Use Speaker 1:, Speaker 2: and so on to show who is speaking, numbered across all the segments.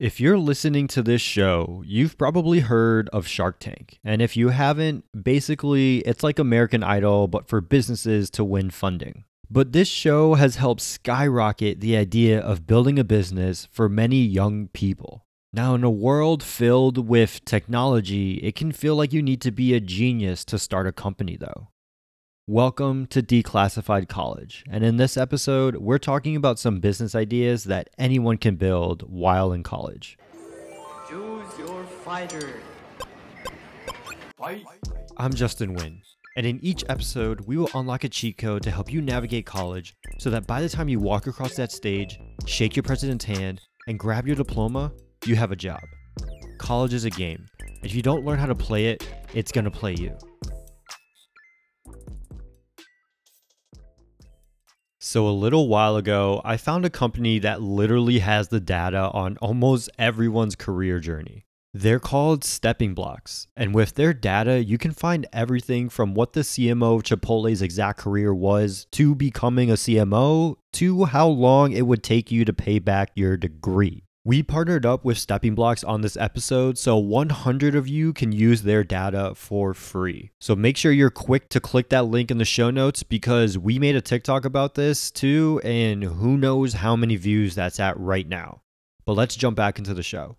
Speaker 1: If you're listening to this show, you've probably heard of Shark Tank. And if you haven't, basically, it's like American Idol, but for businesses to win funding. But this show has helped skyrocket the idea of building a business for many young people. Now, in a world filled with technology, it can feel like you need to be a genius to start a company, though. Welcome to Declassified College. And in this episode, we're talking about some business ideas that anyone can build while in college.
Speaker 2: Choose your fighter. Fight.
Speaker 1: I'm Justin Wynn, and in each episode, we will unlock a cheat code to help you navigate college so that by the time you walk across that stage, shake your president's hand, and grab your diploma, you have a job. College is a game. If you don't learn how to play it, it's gonna play you. So, a little while ago, I found a company that literally has the data on almost everyone's career journey. They're called Stepping Blocks, and with their data, you can find everything from what the CMO of Chipotle's exact career was to becoming a CMO to how long it would take you to pay back your degree. We partnered up with Stepping Blocks on this episode, so 100 of you can use their data for free. So make sure you're quick to click that link in the show notes because we made a TikTok about this too, and who knows how many views that's at right now. But let's jump back into the show.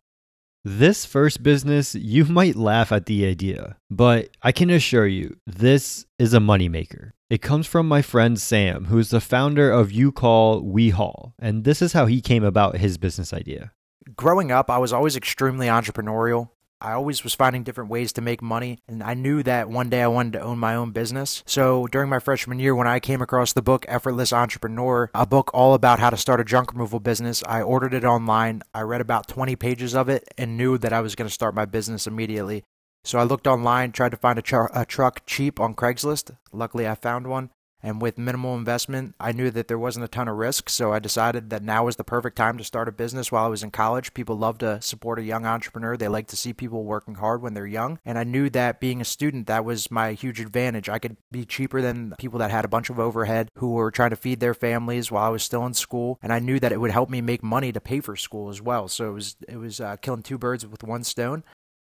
Speaker 1: This first business, you might laugh at the idea, but I can assure you, this is a moneymaker. It comes from my friend Sam, who's the founder of You Call We Haul, and this is how he came about his business idea.
Speaker 3: Growing up, I was always extremely entrepreneurial. I always was finding different ways to make money, and I knew that one day I wanted to own my own business. So during my freshman year, when I came across the book Effortless Entrepreneur, a book all about how to start a junk removal business, I ordered it online. I read about 20 pages of it and knew that I was going to start my business immediately. So I looked online, tried to find a, tr- a truck cheap on Craigslist. Luckily, I found one. And with minimal investment, I knew that there wasn't a ton of risk. So I decided that now was the perfect time to start a business while I was in college. People love to support a young entrepreneur. They like to see people working hard when they're young. And I knew that being a student, that was my huge advantage. I could be cheaper than people that had a bunch of overhead who were trying to feed their families while I was still in school. And I knew that it would help me make money to pay for school as well. So it was, it was uh, killing two birds with one stone.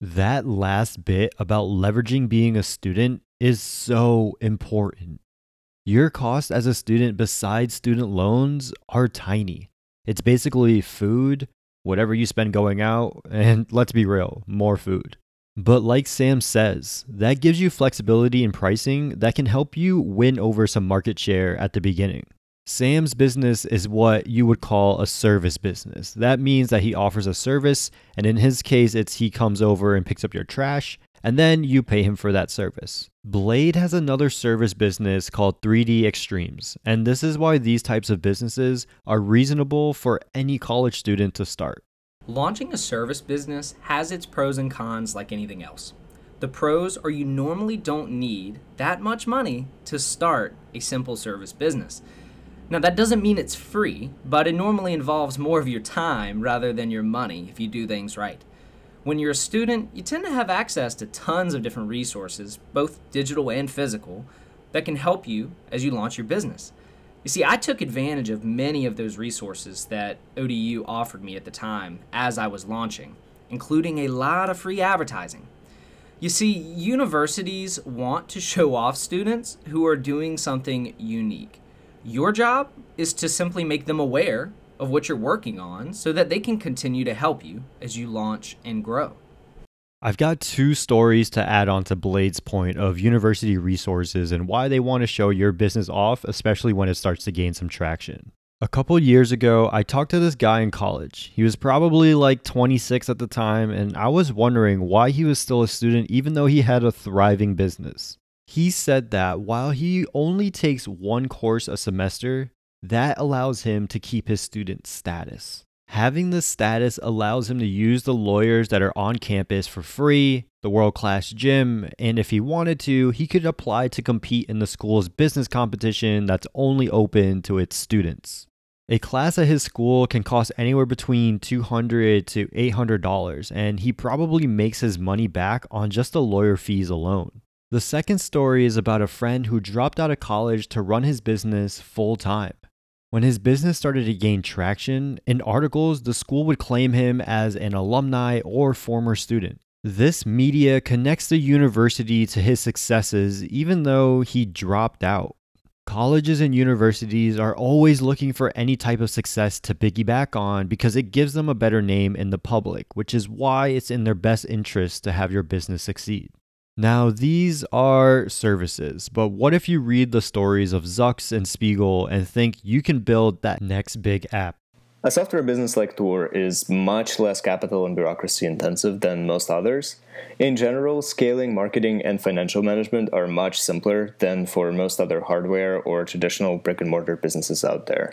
Speaker 1: That last bit about leveraging being a student is so important. Your costs as a student besides student loans are tiny. It's basically food, whatever you spend going out, and let's be real, more food. But like Sam says, that gives you flexibility in pricing that can help you win over some market share at the beginning. Sam's business is what you would call a service business. That means that he offers a service, and in his case, it's he comes over and picks up your trash, and then you pay him for that service. Blade has another service business called 3D Extremes, and this is why these types of businesses are reasonable for any college student to start.
Speaker 4: Launching a service business has its pros and cons like anything else. The pros are you normally don't need that much money to start a simple service business. Now, that doesn't mean it's free, but it normally involves more of your time rather than your money if you do things right. When you're a student, you tend to have access to tons of different resources, both digital and physical, that can help you as you launch your business. You see, I took advantage of many of those resources that ODU offered me at the time as I was launching, including a lot of free advertising. You see, universities want to show off students who are doing something unique. Your job is to simply make them aware of what you're working on so that they can continue to help you as you launch and grow.
Speaker 1: I've got two stories to add on to Blade's point of university resources and why they want to show your business off, especially when it starts to gain some traction. A couple years ago, I talked to this guy in college. He was probably like 26 at the time, and I was wondering why he was still a student even though he had a thriving business. He said that while he only takes one course a semester, that allows him to keep his student status. Having the status allows him to use the lawyers that are on campus for free, the world class gym, and if he wanted to, he could apply to compete in the school's business competition that's only open to its students. A class at his school can cost anywhere between $200 to $800, and he probably makes his money back on just the lawyer fees alone. The second story is about a friend who dropped out of college to run his business full time. When his business started to gain traction, in articles, the school would claim him as an alumni or former student. This media connects the university to his successes, even though he dropped out. Colleges and universities are always looking for any type of success to piggyback on because it gives them a better name in the public, which is why it's in their best interest to have your business succeed. Now, these are services, but what if you read the stories of Zucks and Spiegel and think you can build that next big app?
Speaker 5: A software business like Tor is much less capital and bureaucracy intensive than most others. In general, scaling, marketing, and financial management are much simpler than for most other hardware or traditional brick and mortar businesses out there.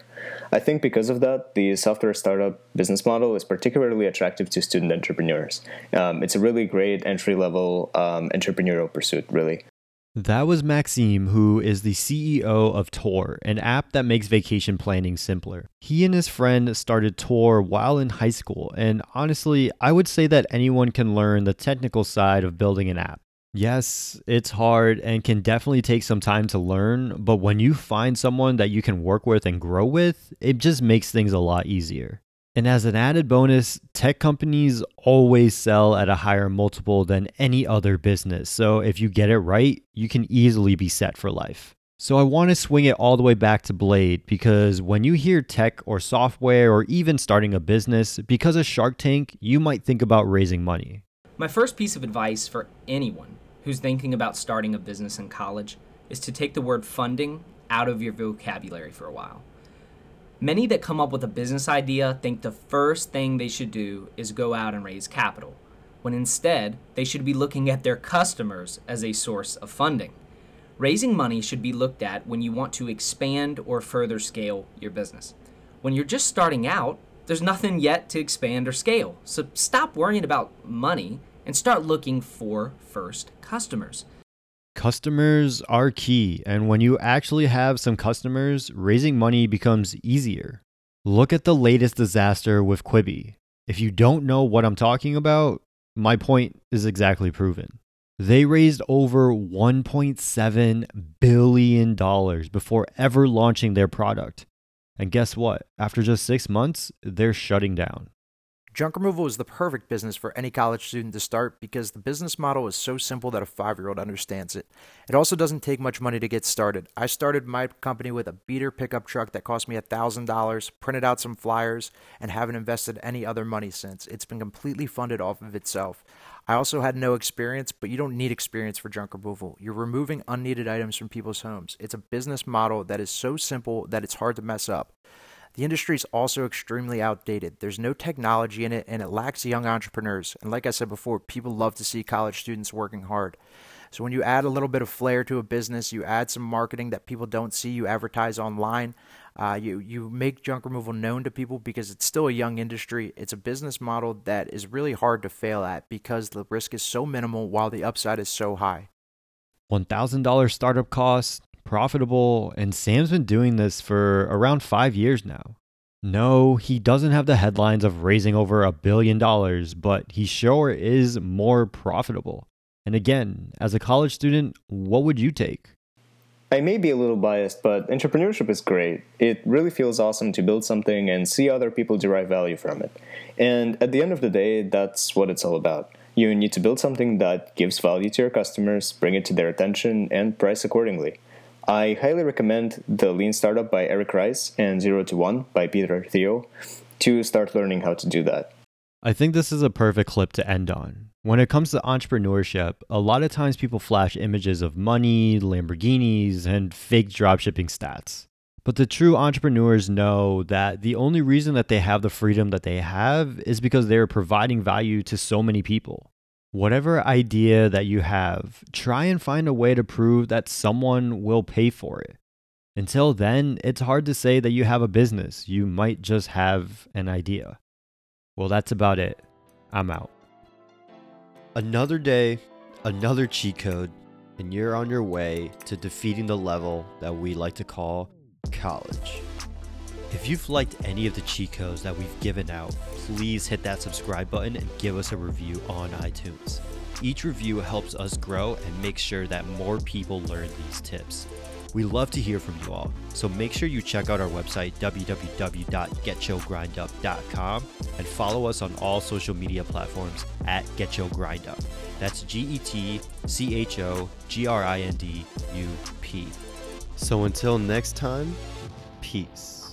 Speaker 5: I think because of that, the software startup business model is particularly attractive to student entrepreneurs. Um, it's a really great entry level um, entrepreneurial pursuit, really.
Speaker 1: That was Maxime, who is the CEO of Tor, an app that makes vacation planning simpler. He and his friend started Tor while in high school, and honestly, I would say that anyone can learn the technical side of building an app. Yes, it's hard and can definitely take some time to learn, but when you find someone that you can work with and grow with, it just makes things a lot easier. And as an added bonus, tech companies always sell at a higher multiple than any other business. So if you get it right, you can easily be set for life. So I want to swing it all the way back to Blade because when you hear tech or software or even starting a business, because of Shark Tank, you might think about raising money.
Speaker 4: My first piece of advice for anyone who's thinking about starting a business in college is to take the word funding out of your vocabulary for a while. Many that come up with a business idea think the first thing they should do is go out and raise capital, when instead they should be looking at their customers as a source of funding. Raising money should be looked at when you want to expand or further scale your business. When you're just starting out, there's nothing yet to expand or scale. So stop worrying about money and start looking for first customers.
Speaker 1: Customers are key, and when you actually have some customers, raising money becomes easier. Look at the latest disaster with Quibi. If you don't know what I'm talking about, my point is exactly proven. They raised over $1.7 billion before ever launching their product. And guess what? After just six months, they're shutting down.
Speaker 3: Junk removal is the perfect business for any college student to start because the business model is so simple that a five year old understands it. It also doesn't take much money to get started. I started my company with a beater pickup truck that cost me $1,000, printed out some flyers, and haven't invested any other money since. It's been completely funded off of itself. I also had no experience, but you don't need experience for junk removal. You're removing unneeded items from people's homes. It's a business model that is so simple that it's hard to mess up. The industry is also extremely outdated. There's no technology in it and it lacks young entrepreneurs. And like I said before, people love to see college students working hard. So when you add a little bit of flair to a business, you add some marketing that people don't see, you advertise online, uh, you you make junk removal known to people because it's still a young industry. It's a business model that is really hard to fail at because the risk is so minimal while the upside is so high.
Speaker 1: $1,000 startup costs, profitable, and Sam's been doing this for around five years now. No, he doesn't have the headlines of raising over a billion dollars, but he sure is more profitable. And again, as a college student, what would you take?
Speaker 5: I may be a little biased, but entrepreneurship is great. It really feels awesome to build something and see other people derive value from it. And at the end of the day, that's what it's all about. You need to build something that gives value to your customers, bring it to their attention, and price accordingly. I highly recommend The Lean Startup by Eric Rice and Zero to One by Peter Thiel to start learning how to do that.
Speaker 1: I think this is a perfect clip to end on. When it comes to entrepreneurship, a lot of times people flash images of money, Lamborghinis, and fake dropshipping stats. But the true entrepreneurs know that the only reason that they have the freedom that they have is because they're providing value to so many people. Whatever idea that you have, try and find a way to prove that someone will pay for it. Until then, it's hard to say that you have a business. You might just have an idea. Well, that's about it. I'm out. Another day, another cheat code, and you're on your way to defeating the level that we like to call college. If you've liked any of the cheat codes that we've given out, please hit that subscribe button and give us a review on iTunes. Each review helps us grow and make sure that more people learn these tips. We love to hear from you all, so make sure you check out our website, www.getchogrindup.com, and follow us on all social media platforms at GetChoGrindUp. That's G E T C H O G R I N D U P. So until next time, peace.